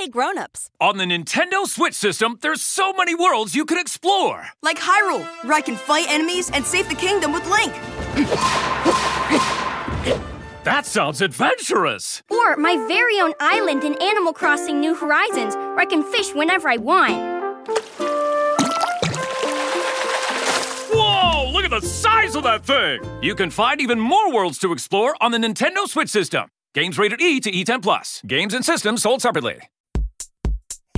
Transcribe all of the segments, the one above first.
Hey grown-ups. On the Nintendo Switch system, there's so many worlds you can explore. Like Hyrule, where I can fight enemies and save the kingdom with Link. That sounds adventurous. Or my very own island in Animal Crossing New Horizons, where I can fish whenever I want. Whoa, look at the size of that thing. You can find even more worlds to explore on the Nintendo Switch system. Games rated E to E10 plus. Games and systems sold separately.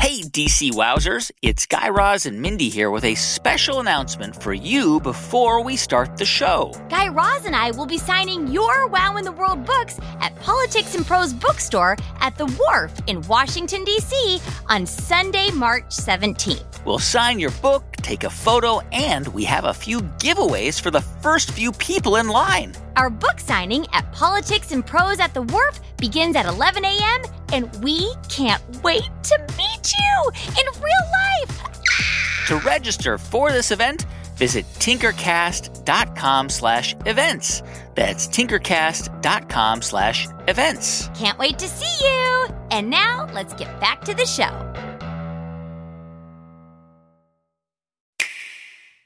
Hey, DC Wowzers, it's Guy Raz and Mindy here with a special announcement for you before we start the show. Guy Raz and I will be signing your Wow in the World books at Politics and Prose Bookstore at the Wharf in Washington, D.C. on Sunday, March 17th. We'll sign your book, take a photo, and we have a few giveaways for the first few people in line. Our book signing at Politics and Prose at the Wharf begins at 11 a.m., and we can't wait to meet you in real life. Ah! To register for this event, visit tinkercast.com slash events. That's tinkercast.com slash events. Can't wait to see you. And now let's get back to the show.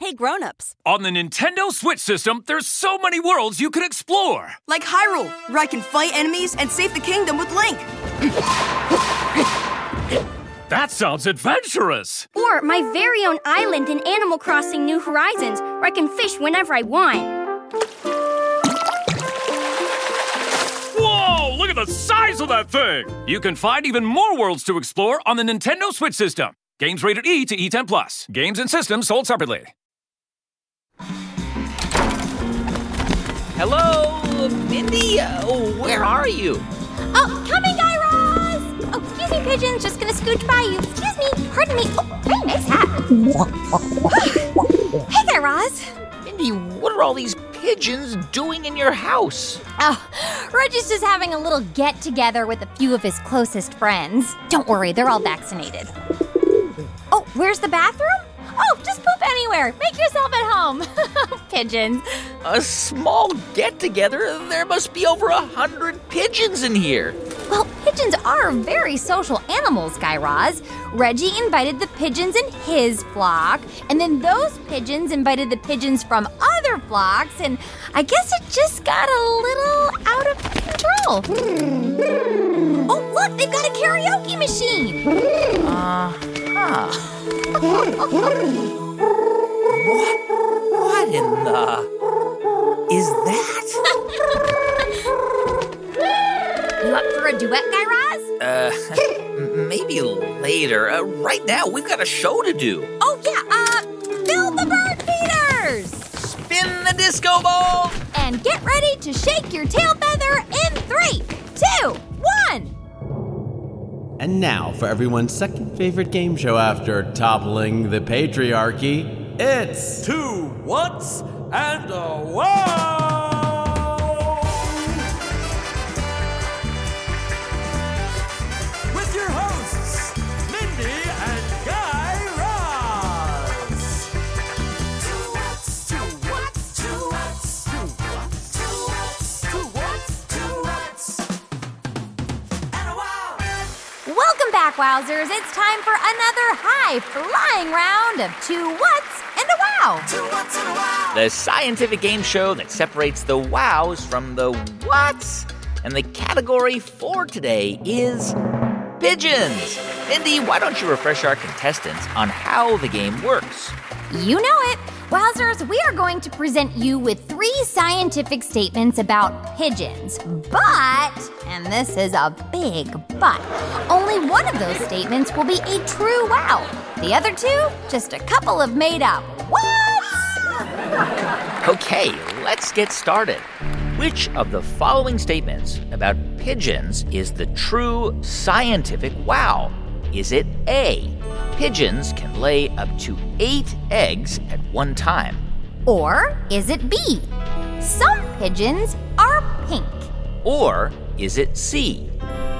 Hey grown-ups. On the Nintendo Switch system, there's so many worlds you can explore. Like Hyrule, where I can fight enemies and save the kingdom with Link. That sounds adventurous. Or my very own island in Animal Crossing New Horizons, where I can fish whenever I want. Whoa, look at the size of that thing. You can find even more worlds to explore on the Nintendo Switch system. Games rated E to E10 plus. Games and systems sold separately. Hello, Mindy? Uh, where are you? Oh, coming, Guy Raz! Oh, excuse me, pigeons. Just gonna scooch by you. Excuse me. Pardon me. Oh, very nice hat. hey, Guy Raz. Mindy, what are all these pigeons doing in your house? Oh, Reggie's just having a little get together with a few of his closest friends. Don't worry, they're all vaccinated. Oh, where's the bathroom? Oh, just anywhere. Make yourself at home. Pigeons. A small get together? There must be over a hundred pigeons in here. Well, pigeons are very social animals, Guy Raz. Reggie invited the pigeons in his flock, and then those pigeons invited the pigeons from other flocks, and I guess it just got a little out of control. oh, look, they've got a karaoke machine. Uh huh. what? What in the. Is that? You up for a duet, Guy Raz? Uh, maybe later. Uh, right now, we've got a show to do. Oh, yeah, uh, Bill the Bird Feeders! Spin the disco ball! And get ready to shake your tail feather in three, two, one! And now for everyone's second favorite game show after toppling the patriarchy, it's Two whats and a wow! With your hosts, Mindy and Guy Raz. Two whats, two whats, two whats, two whats, two whats, two whats, two whats, and a wow! Welcome back, Wowzers. It's time for another high flying round of two whats and a wow. Two whats and a wow! The scientific game show that separates the wows from the whats. And the category for today is pigeons. Mindy, why don't you refresh our contestants on how the game works? You know it. Wowzers, we are going to present you with three scientific statements about pigeons. But, and this is a big but, only one of those statements will be a true wow. The other two, just a couple of made up. Okay, let's get started. Which of the following statements about pigeons is the true scientific wow? Is it A? Pigeons can lay up to eight eggs at one time. Or is it B? Some pigeons are pink. Or is it C?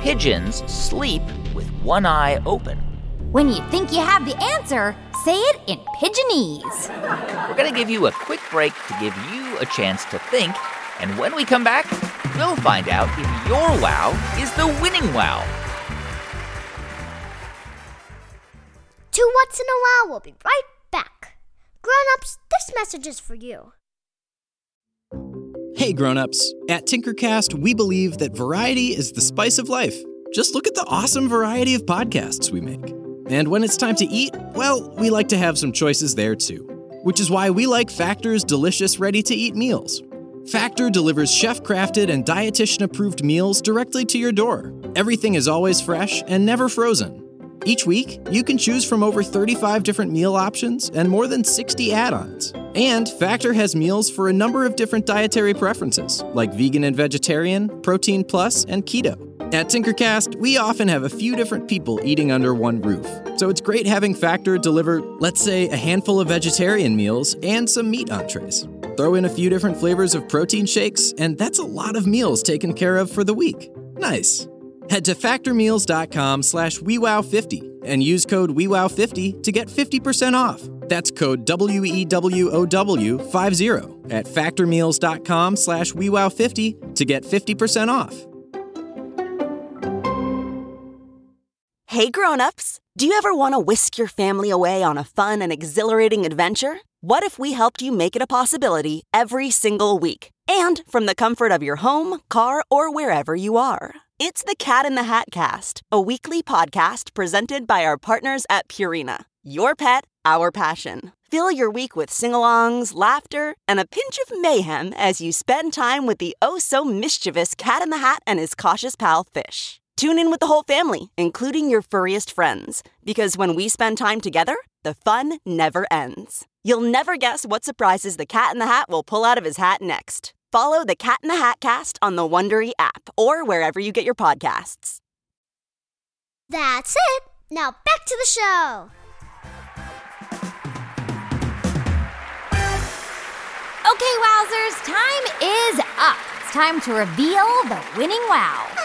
Pigeons sleep with one eye open. When you think you have the answer, say it in pigeonese. We're going to give you a quick break to give you a chance to think, and when we come back, we'll find out if your wow is the winning wow. Once in a While will be right back. Grown ups, this message is for you. Hey grown-ups, at Tinkercast we believe that variety is the spice of life. Just look at the awesome variety of podcasts we make. And when it's time to eat, well, we like to have some choices there too. Which is why we like Factor's delicious ready-to-eat meals. Factor delivers chef-crafted and dietitian-approved meals directly to your door. Everything is always fresh and never frozen. Each week, you can choose from over 35 different meal options and more than 60 add ons. And Factor has meals for a number of different dietary preferences, like vegan and vegetarian, protein plus, and keto. At Tinkercast, we often have a few different people eating under one roof, so it's great having Factor deliver, let's say, a handful of vegetarian meals and some meat entrees. Throw in a few different flavors of protein shakes, and that's a lot of meals taken care of for the week. Nice. Head to factormeals.com slash WeWow50 and use code WeWow50 to get 50% off. That's code W-E-W-O-W-50 at factormeals.com slash WeWow50 to get 50% off. Hey grown-ups, do you ever want to whisk your family away on a fun and exhilarating adventure? What if we helped you make it a possibility every single week? And from the comfort of your home, car, or wherever you are. It's the Cat in the Hat Cast, a weekly podcast presented by our partners at Purina. Your pet, our passion. Fill your week with sing alongs, laughter, and a pinch of mayhem as you spend time with the oh so mischievous Cat in the Hat and his cautious pal Fish. Tune in with the whole family, including your furriest friends, because when we spend time together, the fun never ends. You'll never guess what surprises the Cat in the Hat will pull out of his hat next. Follow the Cat in the Hat cast on the Wondery app or wherever you get your podcasts. That's it. Now back to the show. Okay, Wowzers, time is up. It's time to reveal the winning wow.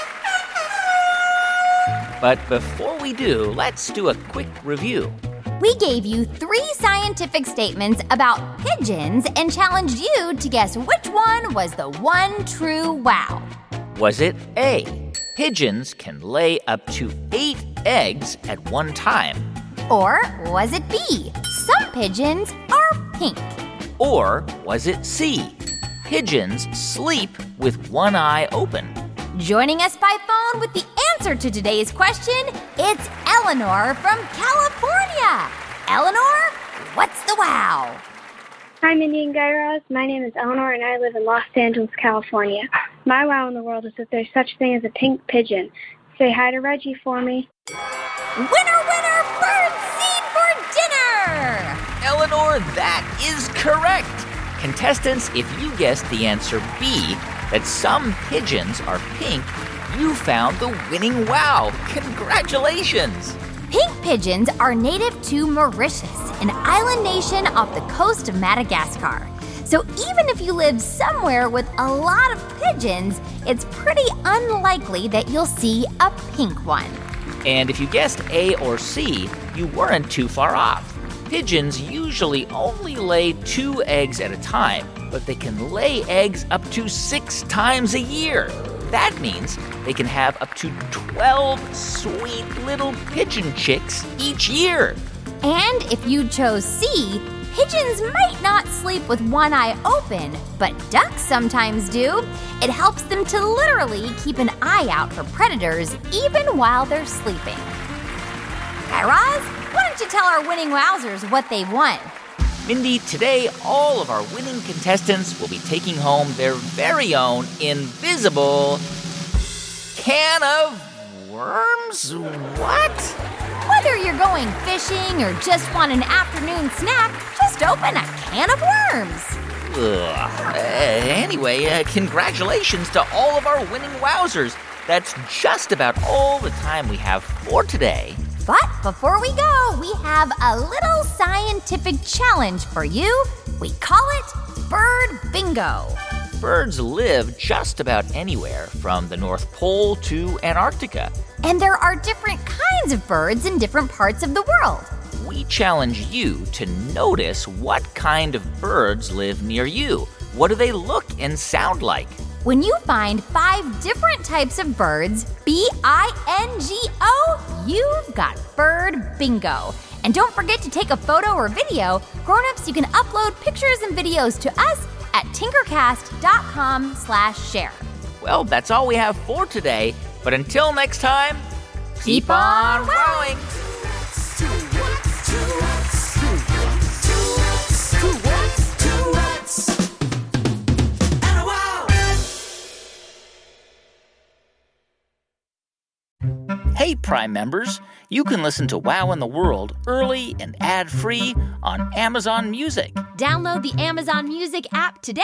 But before we do, let's do a quick review. We gave you three scientific statements about pigeons and challenged you to guess which one was the one true wow. Was it A? Pigeons can lay up to eight eggs at one time. Or was it B? Some pigeons are pink. Or was it C? Pigeons sleep with one eye open. Joining us by phone with the answer to today's question, it's Eleanor from California. Eleanor, what's the wow? Hi, Mindy and Guy Raz. My name is Eleanor, and I live in Los Angeles, California. My wow in the world is that there's such thing as a pink pigeon. Say hi to Reggie for me. Winner, winner, bird seed for dinner! Eleanor, that is correct. Contestants, if you guessed the answer B, that some pigeons are pink, you found the winning wow. Congratulations! Pink pigeons are native to Mauritius, an island nation off the coast of Madagascar. So even if you live somewhere with a lot of pigeons, it's pretty unlikely that you'll see a pink one. And if you guessed A or C, you weren't too far off. Pigeons usually only lay two eggs at a time, but they can lay eggs up to six times a year. That means they can have up to 12 sweet little pigeon chicks each year. And if you chose C, pigeons might not sleep with one eye open, but ducks sometimes do. It helps them to literally keep an eye out for predators even while they're sleeping. Guy Raz, why don't you tell our winning wowzers what they've won? Mindy, today all of our winning contestants will be taking home their very own invisible can of worms? What? Whether you're going fishing or just want an afternoon snack, just open a can of worms. Ugh. Uh, anyway, uh, congratulations to all of our winning wowzers. That's just about all the time we have for today. But before we go, we have a little scientific challenge for you. We call it Bird Bingo. Birds live just about anywhere from the North Pole to Antarctica. And there are different kinds of birds in different parts of the world. We challenge you to notice what kind of birds live near you. What do they look and sound like? When you find five different types of birds, B I N G O, you've got bird bingo. And don't forget to take a photo or video. Grown-ups, you can upload pictures and videos to us at tinkercast.com slash share. Well, that's all we have for today. But until next time, keep on wowing. Hey, Prime members, you can listen to Wow in the World early and ad free on Amazon Music. Download the Amazon Music app today,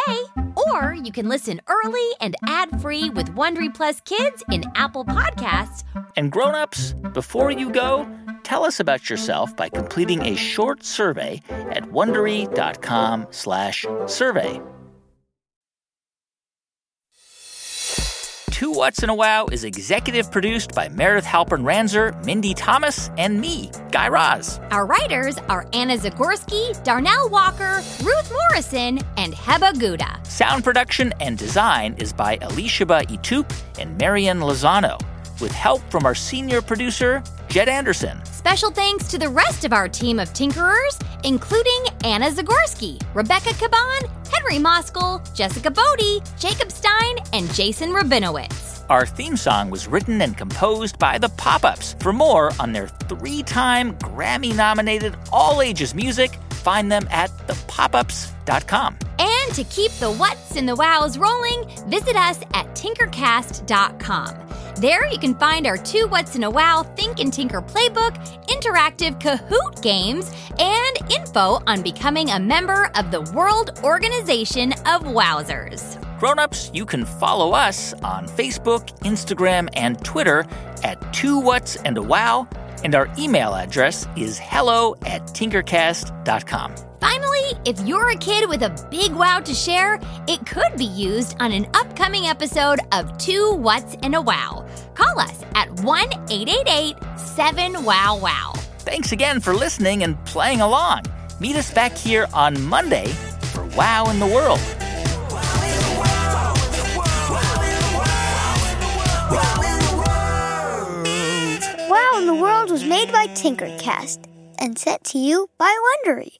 or you can listen early and ad free with Wondery Plus Kids in Apple Podcasts. And grown ups, before you go, tell us about yourself by completing a short survey at wondery.com/survey. Two What's and a Wow is executive produced by Meredith Halpern Ranzer, Mindy Thomas, and me, Guy Raz. Our writers are Anna Zagorski, Darnell Walker, Ruth Morrison, and Heba Gouda. Sound production and design is by Elishaba Itup and Marian Lozano, with help from our senior producer, Jed Anderson. Special thanks to the rest of our team of Tinkerers, including Anna Zagorski, Rebecca Caban, Henry Moskal, Jessica Bodie, Jacob Stein, and Jason Rabinowitz. Our theme song was written and composed by the Pop Ups. For more on their three time Grammy nominated all ages music, find them at thepopups.com. And to keep the what's and the wows rolling, visit us at tinkercast.com. There you can find our two What's and a Wow Think and Tinker playbook, interactive Kahoot games, and info on becoming a member of the World Organization of Wowzers. Grown-ups, you can follow us on Facebook, Instagram, and Twitter at Two What's and a Wow, and our email address is hello at tinkercast.com. Finally, if you're a kid with a big wow to share, it could be used on an upcoming episode of Two What's and a Wow. Call us at 1 888 7 Wow Wow. Thanks again for listening and playing along. Meet us back here on Monday for Wow in the World. Wow in the World was made by Tinkercast and sent to you by Wondery.